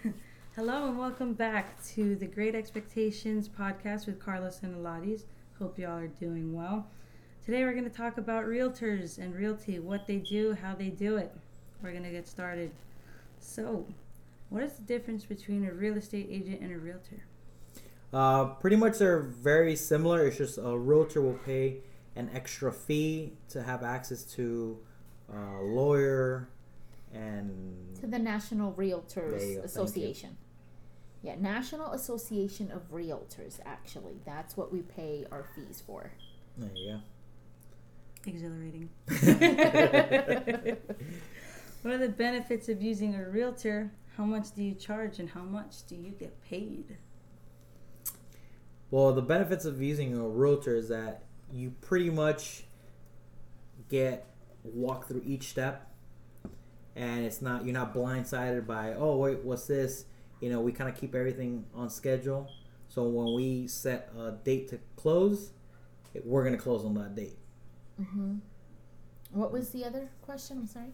Hello and welcome back to the Great Expectations podcast with Carlos and Elades. Hope y'all are doing well. Today we're going to talk about realtors and realty, what they do, how they do it. We're going to get started. So, what is the difference between a real estate agent and a realtor? Uh, pretty much they're very similar. It's just a realtor will pay an extra fee to have access to a lawyer and to the National Realtors There you go, thank you. Association. Yeah, National Association of Realtors. Actually, that's what we pay our fees for. there you go. Exhilarating. go. What are the benefits of using a realtor? How much do you charge and how much do you get paid? well, the benefits of using a realtor is that you pretty much get walk through each step, and it's not you're not blindsided by oh wait what's this you know we kind of keep everything on schedule. So when we set a date to close, it, we're gonna close on that date. Mm-hmm. What was the other question? I'm sorry.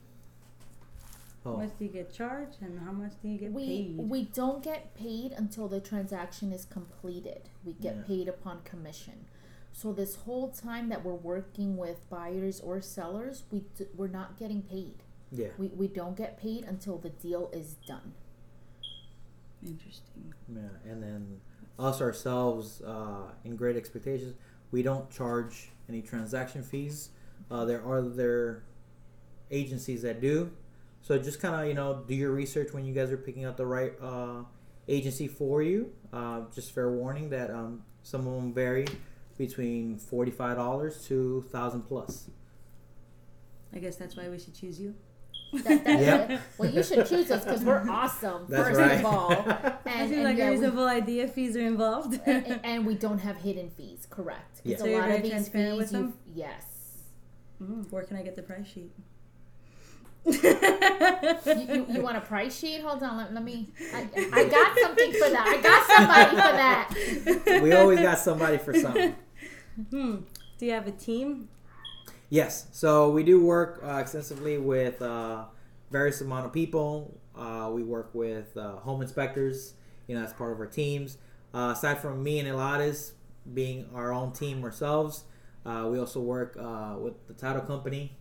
How Oh, much do you get charged and how much do you get We paid? we don't get paid until the transaction is completed. We get Yeah. paid upon commission. So this whole time that we're working with buyers or sellers, we d- we're not getting paid. Yeah. We we don't get paid until the deal is done. Interesting. Yeah, and then us ourselves uh, in Great Expectations, we don't charge any transaction fees. Uh, there are other agencies that do. So just kind of you know do your research when you guys are picking out the right uh, agency for you. Uh, just fair warning that um, some of them vary between forty five dollars to thousand plus. I guess that's why we should choose you. That, that, Yep. Well, you should choose us because we're awesome. That's first right. of all, That and, seems and like yeah, a we- reasonable idea. Fees are involved. and, and we don't have hidden fees. Correct. Yeah. So a you're lot very of these transparent fees. with them? you- Yes. Mm, where can I get the price sheet? You, you, you want a price sheet? Hold on. Let, let me. I, I got something for that. I got somebody for that. we always got somebody for something. hmm. Do you have a team? Yes. So we do work uh, extensively with uh, various amount of people. Uh, we work with uh, home inspectors. You know, as part of our teams. Uh, aside from me and Elades being our own team ourselves, uh, we also work with the title company.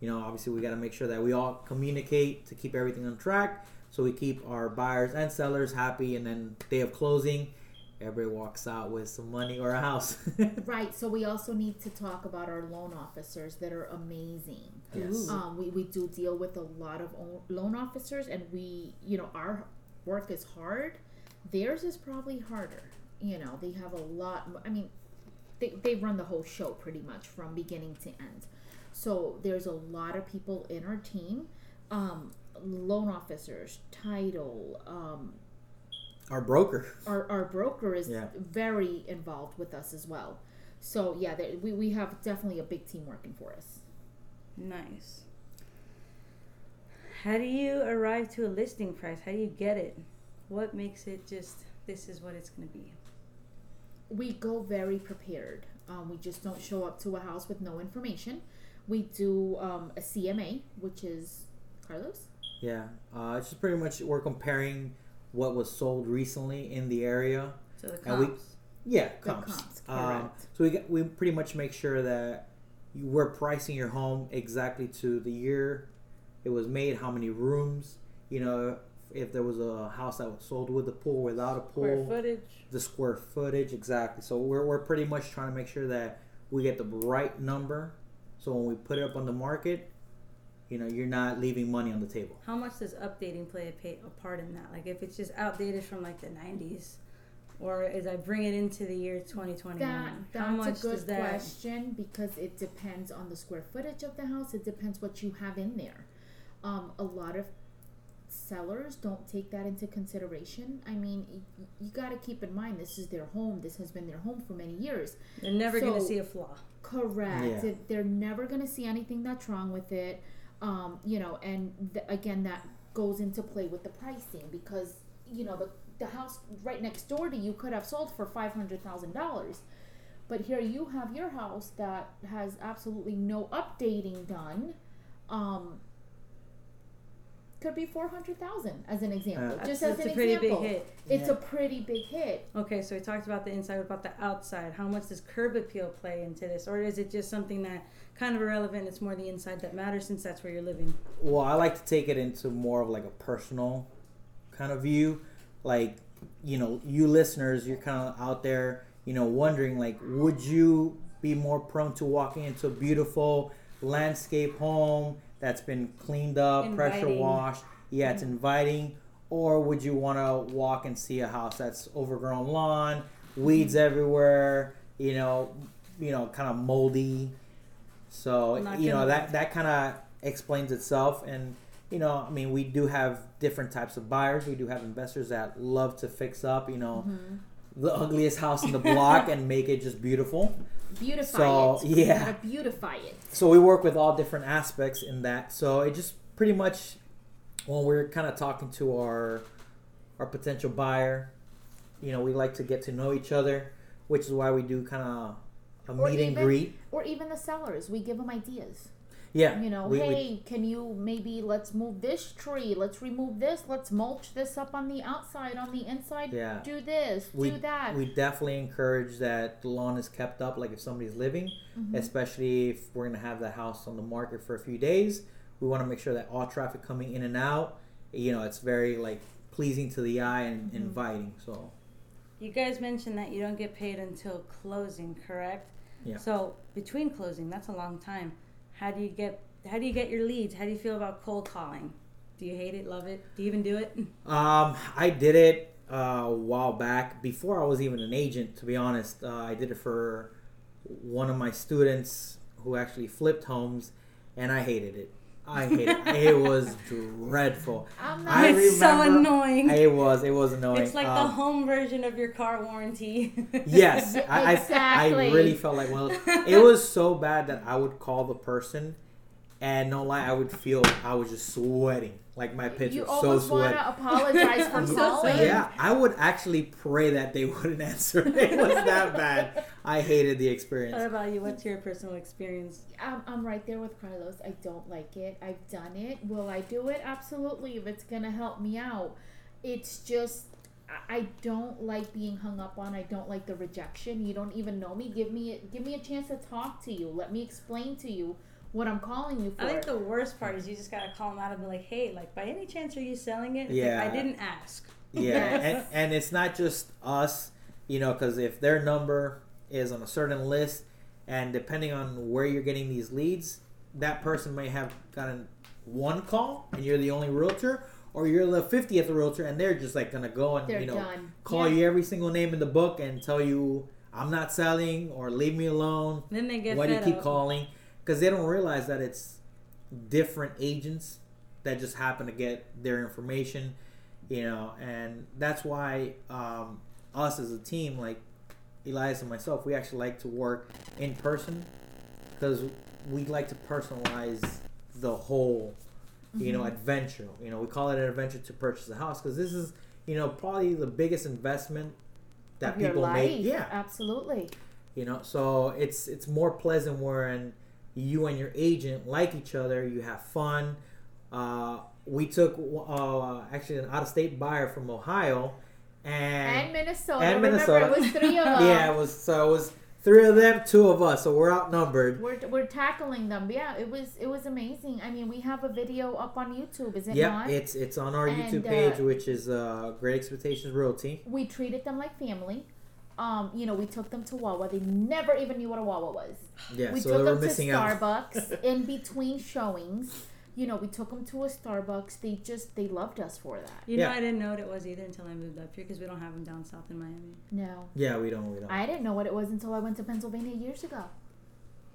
You know, obviously we got to make sure that we all communicate to keep everything on track, so we keep our buyers and sellers happy. And then day of closing, everybody walks out with some money or a house. Right. So we also need to talk about our loan officers that are amazing. yes. Um, we, we do deal with a lot of loan officers, and we, you know, our work is hard. Theirs is probably harder. You know, they have a lot. I mean, they, they run the whole show pretty much from beginning to end. So there's a lot of people in our team um, loan officers, title, um, Our broker. our, our broker is Yeah. very involved with us as well. So yeah, there, we, we have definitely a big team working for us. Nice. How do you arrive to a listing price? How do you get it? What makes it just this is what it's going to be? We go very prepared. Um, we just don't show up to a house with no information. We do um, a CMA, which is Carlos. Yeah, uh, it's just pretty much we're comparing what was sold recently in the area. So the And we- comps. Yeah, comps. comps, Um, so we get, we pretty much make sure that you, we're pricing your home exactly to the year it was made, how many rooms. You know, if there was a house that was sold with a pool, without a pool, Square footage. the square footage exactly. So we're we're pretty much trying to make sure that we get the right number. So when we put it up on the market, you know, you're not leaving money on the table. How much does updating play a, pay, a part in that? Like if it's just outdated from like the 90s, or as I bring it into the year 2021, That how much that's a good does that? question because it depends on the square footage of the house. It depends what you have in there. Um, a lot of sellers don't take that into consideration. I mean, y- you got to keep in mind this is their home. This has been their home for many years. They're never going to see a flaw. Correct. Yeah. They're never going to see anything that's wrong with it. Um, you know, and th- again, that goes into play with the pricing because you know the the house right next door to you could have sold for five hundred thousand dollars, but here you have your house that has absolutely no updating done. Um, could be four hundred thousand as an example. Uh, Just That's as a an pretty example, big hit. it's Yeah. a pretty big hit. Okay, so we talked about the inside. What about the outside? How much does curb appeal play into this, or is it just something that kind of irrelevant? It's more the inside that matters since that's where you're living. Well, I like to take it into more of like a personal kind of view. Like, you know, you listeners, you're kind of out there, you know, wondering like, would you be more prone to walking into a beautiful landscape home that's been cleaned up, pressure washed? Yeah, it's inviting. Or would you want to walk and see a house that's overgrown lawn, weeds everywhere, you know, you know, kind of moldy. So Not you know that that kind of explains itself, and you know, I mean, we do have different types of buyers. We do have investors that love to fix up, you know, Mm-hmm. the ugliest house in the block and make it just beautiful. Beautify So, it. Yeah. beautify it. So we work with all different aspects in that. So it just pretty much when we're kind of talking to our our potential buyer, you know, we like to get to know each other, which is why we do kind of a Or meet and greet. Or even the sellers, we give them ideas. Yeah, You know, we- we- hey, can you maybe let's move this tree, let's remove this, let's mulch this up on the outside, on the inside, Yeah. do this, we, do that. we definitely encourage that the lawn is kept up like if somebody's living Mm-hmm. especially if we're going to have the house on the market for a few days we want to make sure that all traffic coming in and out you know it's very like pleasing to the eye and Mm-hmm. inviting so You guys mentioned that you don't get paid until closing, correct? Yeah. So between closing, that's a long time. How do you get how do you get your leads? How do you feel about cold calling? Do you hate it, love it? Do you even do it? um, i did it uh, a while back before i was even an agent to be honest uh, i did it for one of my students who actually flipped homes and i hated it i hate it it was dreadful I'm I it's so annoying. it was it was annoying it's like the Um, home version of your car warranty. Yes, I, I, I really felt like well, it was so bad that I would call the person, and no lie, I would feel I was just sweating, like my pits you were so sweaty. You almost want sweaty. to apologize for I'm so calling. Yeah, I would actually pray that they wouldn't answer. It was that bad. I hated the experience. what about you? What's your personal experience? I'm, I'm right there with Carlos. I don't like it. I've done it. Will I do it? Absolutely. If it's gonna help me out, it's just I- I don't like being hung up on. I don't like the rejection. You don't even know me. Give me give me a chance to talk to you. Let me explain to you what I'm calling you for. I think the worst part is you just gotta call them out and be like, "Hey, like, by any chance are you selling it?" It's like, Yeah. I didn't ask. Yeah, and, and it's not just us, you know, because if their number is on a certain list, and depending on where you're getting these leads, that person may have gotten one call, and you're the only realtor, or you're the fiftieth realtor, and they're just like gonna go and They're you know done. call Yeah. you every single name in the book and tell you I'm not selling or leave me alone. Then they get Why do you keep up. calling? Because they don't realize that it's different agents that just happen to get their information, you know, and that's why um, us as a team, like Elias and myself, we actually like to work in person because we like to personalize the whole, you know, adventure. You know, we call it an adventure to purchase a house because this is, you know, probably the biggest investment that Of people make. Yeah, Absolutely. you know so it's it's more pleasant when you and your agent like each other you have fun uh, we took uh, actually an out-of-state buyer from ohio And and, Minnesota. and Remember, Minnesota. it was three of them. yeah it was so it was three of them two of us so we're outnumbered We're, we're tackling them. Yeah, it was it was amazing. I mean, we have a video up on YouTube, is it yep not? it's it's on our And, youtube uh, page which is uh, great expectations realty we treated them like family. Um, you know, we took them to Wawa. They never even knew what a Wawa was. yeah we so took they were them to missing out Starbucks in between showings. You know, we took them to a Starbucks. They just they loved us for that. You know, Yeah. I didn't know what it was either until I moved up here because we don't have them down south in Miami. No, yeah we don't we don't I didn't know what it was until I went to Pennsylvania years ago,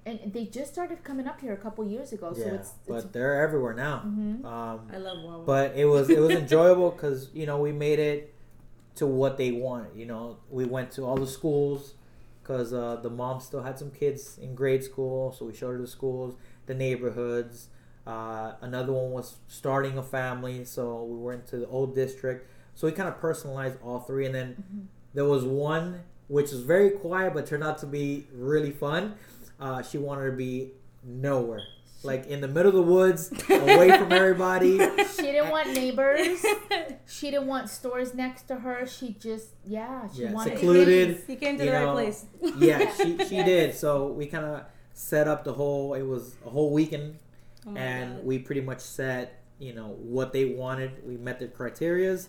and they just started coming up here a couple years ago. yeah So it's, but it's they're everywhere now hmm um, I love Wawa. but it was it was enjoyable because you know we made it to what they wanted you know? We went to all the schools because uh, the mom still had some kids in grade school so we showed her the schools the neighborhoods. Uh, another one was starting a family so we went to the old district. So we kind of personalized all three and then Mhm. there was one which was very quiet but turned out to be really fun. Uh, she wanted to be nowhere like in the middle of the woods, away from everybody. She didn't want neighbors. She didn't want stores next to her. She just yeah. She Yeah, wanted secluded. peace. You came to You the right place. Yeah, she she Yes. did. So we kind of set up the whole. It was a whole weekend, Oh and God. we pretty much set you know what they wanted. We met their criterias.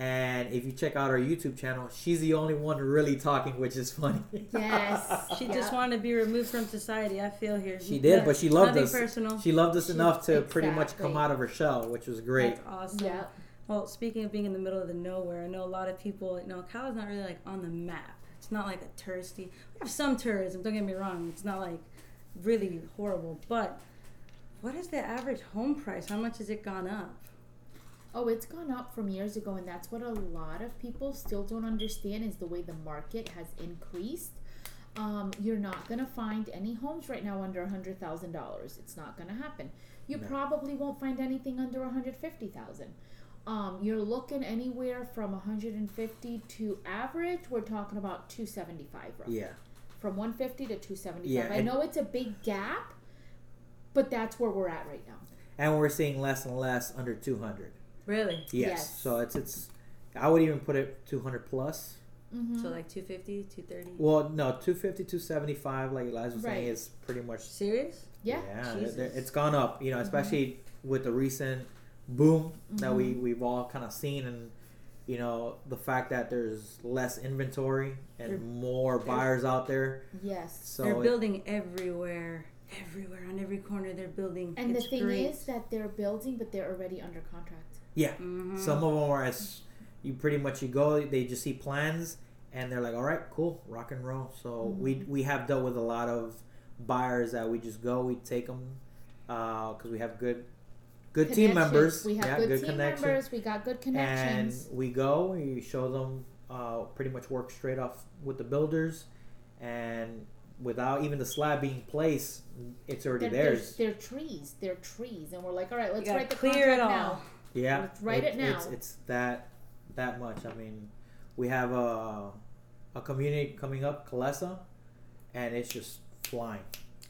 And if you check out our YouTube channel, she's the only one really talking, which is funny. Yes. She Yeah. just wanted to be removed from society. I feel here. She did, No- but she loved nothing us. personal. She loved us She- enough to pretty much come out of her shell, which was great. That's awesome. Yeah. Well, speaking of being in the middle of the nowhere, I know a lot of people. You know, Ocala's not really like on the map. It's not like a touristy. We have some tourism. Don't get me wrong. It's not like really horrible. But what is the average home price? How much has it gone up? Oh, it's gone up from years ago, and that's what a lot of people still don't understand is the way the market has increased. Um, you're not gonna find any homes right now under a hundred thousand dollars. It's not gonna happen. You No. probably won't find anything under a hundred fifty thousand. Um, you're looking anywhere from 150 to average. We're talking about 275 roughly. Yeah. From 150 to 275. Yeah, I know it's a big gap, but that's where we're at right now. And we're seeing less and less under 200. Really? Yes. Yes. So it's it's I would even put it 200 plus. Mm-hmm. So like 250, 230. Well, no, 250 275 like Eliza was saying is pretty much Serious? yeah. yeah, they're- they're- it's gone up, you know, especially with the recent boom that we we've all kind of seen and you know, the fact that there's less inventory and They're- more buyers out there. Yes. So they're it- building everywhere. Everywhere. On every corner, they're building. And It's the thing great. is that they're building, but they're already under contract. Yeah, Mhm. some of them are as you pretty much you go they just see plans and they're like all right cool rock and roll so we we have dealt with a lot of buyers that we just go we take them because we have good good team members We have yeah, good, team connections members. We got good connections. and we go we show them uh, pretty much work straight off with the builders and without even the slab being placed it's already They're, they're, theirs they're trees. They're trees, and we're like, all right, let's gotta write the clear it contract all. now. Yeah, Let's write it It's, now. it's that that much. I mean, we have a a community coming up, Calesa, and it's just flying.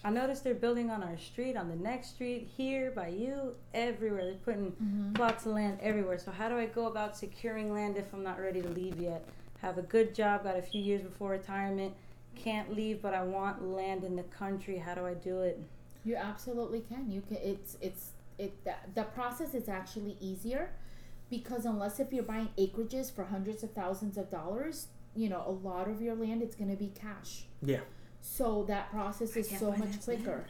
I noticed they're building on our street, on the next street, here by you, everywhere. They're putting Mm-hmm. plots of land everywhere. So how do I go about securing land if I'm not ready to leave yet? Have a good job, got a few years before retirement, can't leave, but I want land in the country. How do I do it? You absolutely can. You can. It's it's it. The, the process is actually easier because unless if you're buying acreages for hundreds of thousands of dollars, you know, a lot of your land it's going to be cash. Yeah. So that process is so much finance land. quicker.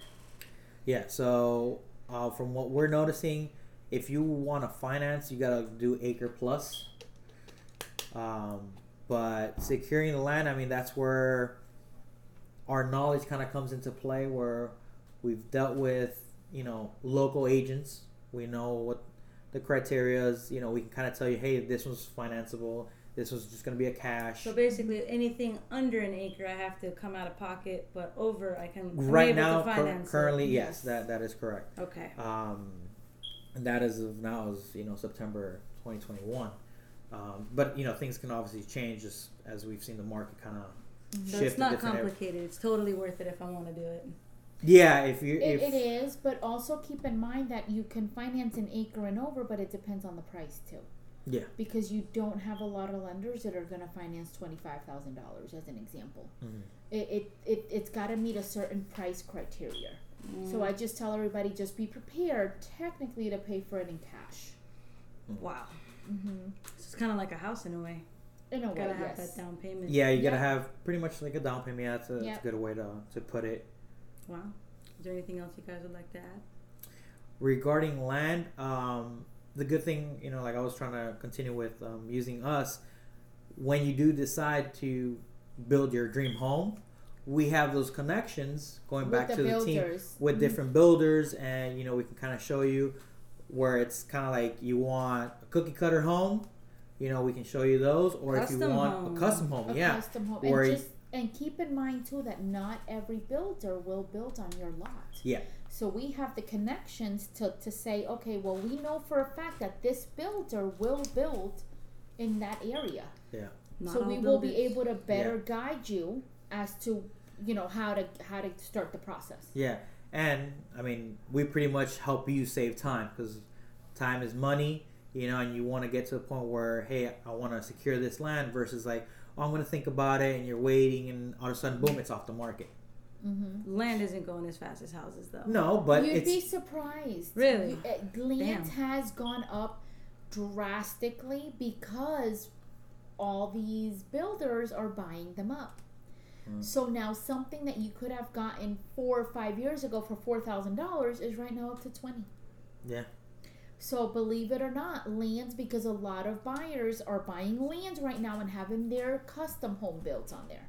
Yeah. So uh, from what we're noticing, if you want to finance, you gotta do acre plus. Um, but securing the land, I mean, that's where our knowledge kind of comes into play. Where we've dealt with, you know, local agents. We know what the criteria is. You know, we can kind of tell you, hey, this was financeable. This was just gonna be a cash. So basically, anything under an acre, I have to come out of pocket, but over, I can. I'm right now, to cur- currently, yes, Yes. that that is correct. Okay. Um, and that is of now is you know September 2021. Um, but you know things can obviously change just as we've seen the market kind of So shift. it's not complicated. It's totally worth it if I want to do it. Yeah, if you It, if it is, but also keep in mind that you can finance an acre and over, but it depends on the price too. Yeah. Because you don't have a lot of lenders that are going to finance twenty five thousand dollars, as an example. Mhm. It it, it it's got to meet a certain price criteria. Mm. So I just tell everybody just be prepared, technically, to pay for it in cash. Wow. Mm-hmm. So it's kind of like a house in a way. In a way, Gotta have that down payment. yeah, you gotta have pretty much like a down payment. Yeah, that's a, that's Yep. a good way to to put it. Wow. Is there anything else you guys would like to add? regarding land um, the good thing you know like i was trying to continue with um, using us when you do decide to build your dream home we have those connections going With back the to the team builders. with Mhm. different builders and you know we can kind of show you where it's kind of like you want a cookie cutter home you know we can show you those or if you want home. a custom home a yeah custom home. Or And just and keep in mind too that not every builder will build on your lot. Yeah. So we have the connections to, to say, okay, well we know for a fact that this builder will build in that area. Not so all we will be able to better guide you as to you know how to how to start the process. Yeah, and I mean, we pretty much help you save time because time is money, you know, and you want to get to the point where, hey, I want to secure this land versus like, oh, I'm going to think about it, and you're waiting, and all of a sudden, boom, it's off the market. Mm-hmm. Land isn't going as fast as houses, though. No, but You'd it's be surprised. Really? You- uh, land Damn. has gone up drastically because all these builders are buying them up. Mm. So now something that you could have gotten four or five years ago for four thousand dollars is right now up to twenty. yeah, So believe it or not, lands because a lot of buyers are buying lands right now and having their custom home built on there.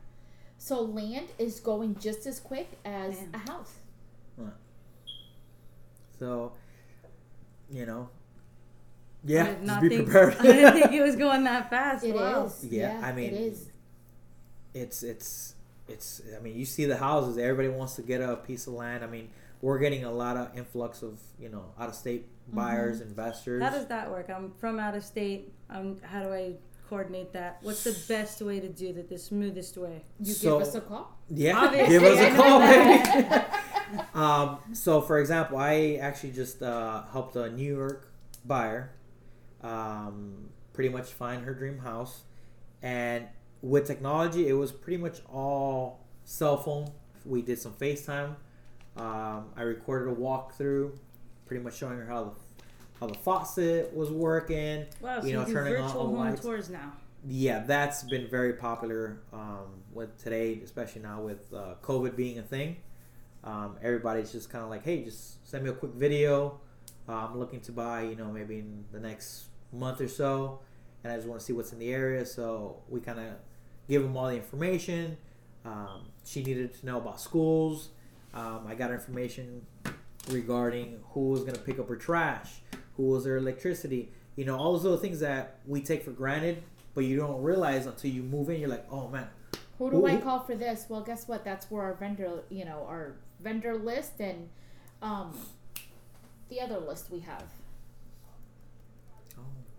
So land is going just as quick as Damn. a house. so you know, I yeah, did just be think, prepared. I didn't think it was going that fast. It is. wow. Yeah, I mean, it is. it's it's it's i mean you see the houses everybody wants to get a piece of land i mean we're getting a lot of influx of you know out of state buyers investors How does that work? I'm from out of state. Um, how do I coordinate that? What's the best way to do that? The smoothest way? You So- give us a call. yeah Obviously, give us a call baby um, so for example i actually just uh, helped a new york buyer um, pretty much find her dream house and with technology it was pretty much all cell phone we did some facetime um, i recorded a walkthrough pretty much showing her how the how the faucet was working Wow, so You you, know, do turning on virtual home lights. tours now. yeah that's been very popular um, with today especially now with uh, covid being a thing um, everybody's just kind of like hey just send me a quick video uh, i'm looking to buy you know maybe in the next month or so and i just want to see what's in the area so we kind of give them all the information um, she needed to know about schools um, i got information regarding who was going to pick up her trash who was her electricity you know all those little things that we take for granted but you don't realize until you move in you're like oh man Who do I Who- call for this? Well, guess what? That's where our vendor, you know, our vendor list and um, the other list we have.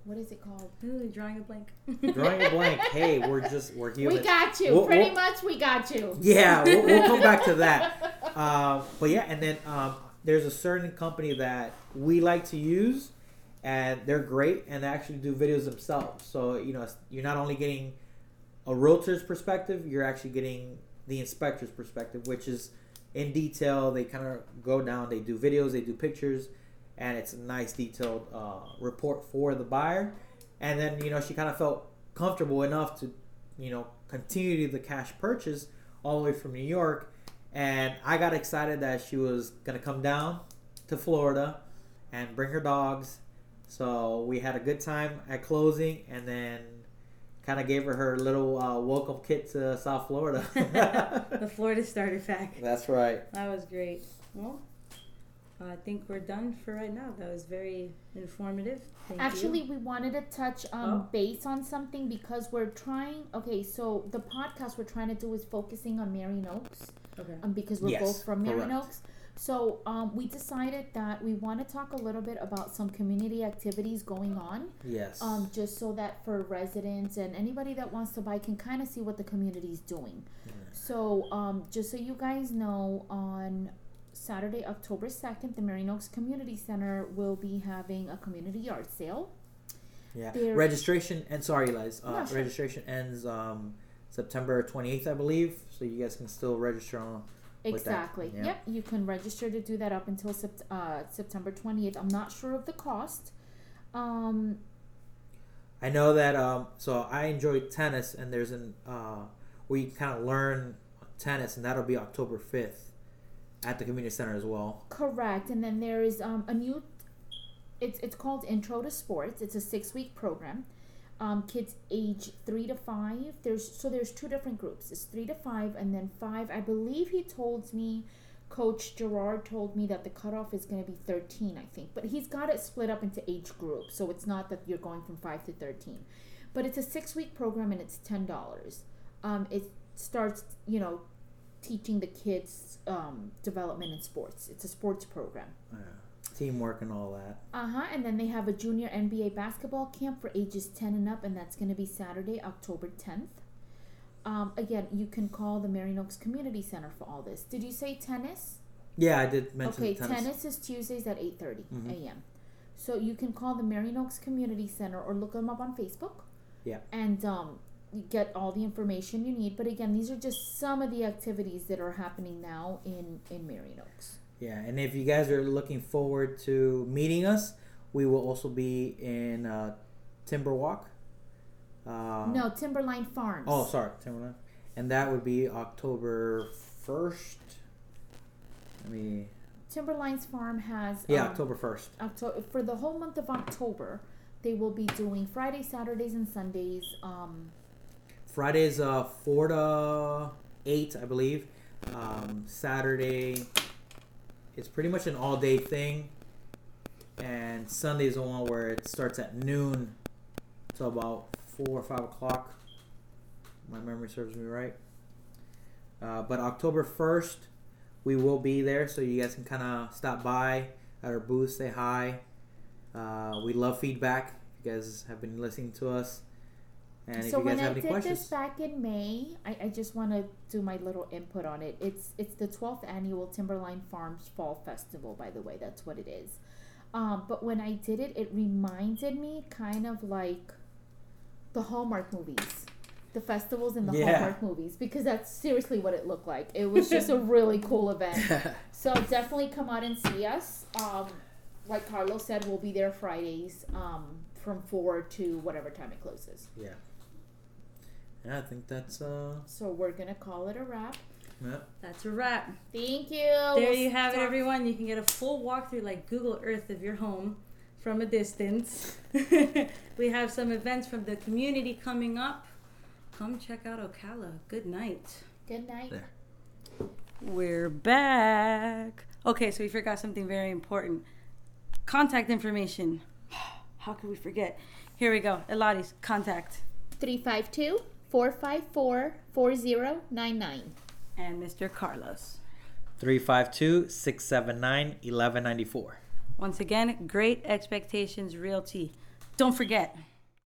What is it called? Ooh, drawing a blank. drawing a blank hey we're just we're here. We got you. We'll- Pretty we'll- much, we got you. yeah we'll, we'll come back to that um, but yeah and then um, there's a certain company that we like to use and they're great and they actually do videos themselves so you know you're not only getting a realtor's perspective you're actually getting the inspector's perspective which is in detail they kind of go down they do videos they do pictures and it's a nice detailed uh, report for the buyer. And then you know she kind of felt comfortable enough to you know continue the cash purchase all the way from new york. And i got excited that she was going to come down to florida and bring her dogs. So we had a good time at closing and then kind of gave her her little uh, welcome kit to south florida. The Florida starter pack. that's right. That was great. Well, I think we're done for right now. That was very informative. Thank Actually, you. we wanted to touch um, Oh. base on something because we're trying. Okay, so the podcast we're trying to do is focusing on Marion Oaks. okay. um, because we're Yes, both from Marion correct. Oaks. So um, we decided that we want to talk a little bit about some community activities going on, yes um, just so that for residents and anybody that wants to buy can kind of see what the community is doing. So um, just so you guys know, on Saturday, October 2nd, the Marion Oaks Community Center will be having a community yard sale. Yeah. Registration and sorry, Liz. Uh, sure. Registration ends um, September 28th, I believe. So you guys can still register on. Exactly. yeah. Yep. You can register to do that up until sept- uh, September 28th. I'm not sure of the cost. Um, I know that. Um, so I enjoy tennis, and there's an uh, where you kind of learn tennis, and that'll be October 5th at the community center as well. Correct. And then there is um, a new. It's it's called Intro to Sports. It's a six week program. Um, kids age three to five. There's so there's two different groups. It's three to five, and then five. I believe he told me, Coach Gerard told me that the cutoff is going to be thirteen. I think, but he's got it split up into age groups, so it's not that you're going from five to thirteen. But it's a six week program, and it's ten dollars. Um, it starts, you know, teaching the kids um, development in sports. It's a sports program. Uh, teamwork and all that. Uh huh. And then they have a junior NBA basketball camp for ages 10 and up, and that's going to be Saturday, October 10th. Um, again, you can call the Marion Oaks Community Center for all this. Did you say tennis? Yeah, I did mention Okay, tennis. tennis. is Tuesdays at 8:30 Mhm. a.m. So you can call the Marion Oaks Community Center or look them up on Facebook. Yeah. And um, you get all the information you need. But again, these are just some of the activities that are happening now in in Marion Oaks. Yeah, and if you guys are looking forward to meeting us, we will also be in uh, Timberwalk. Uh, no, Timberline Farms. Oh, sorry, Timberline. And that would be October first. Let me. Timberline's Farm has Yeah, um, October first. October for the whole month of October. They will be doing Fridays, Saturdays, and Sundays. Um, Friday's uh four to eight, I believe. Um, Saturday, it's pretty much an all day thing, and Sunday's the one where it starts at noon till about four or five o'clock. My memory serves me right. Uh, but October first, we will be there, so you guys can kind of stop by at our booth, say hi. Uh, we love feedback. You guys have been listening to us, and so if you guys when I did questions, this back in May, I, I just want to do my little input on it. It's it's the twelfth annual Timberline Farms Fall Festival, by the way. That's what it is. Um, but when I did it, it reminded me kind of like the Hallmark movies, the festivals and the Yeah. Hallmark movies, because that's seriously what it looked like. It was just a really cool event. So definitely come out and see us. Um, like Carlos said, we'll be there Fridays um, from four to whatever time it closes. yeah. Yeah, I think that's uh. So we're gonna call it a wrap. Yeah. That's a wrap. Thank you. There We'll you have it, everyone. You can get a full walkthrough like Google Earth of your home from a distance. we have some events from the community coming up. Come check out Ocala. Good night. Good night. There. We're back. Okay, so we forgot something very important. Contact information. How could we forget? Here we go. Eladi's contact. 352 454 4099. And Mr. Carlos. 352 679 1194. Once again, Great Expectations Realty. Don't forget,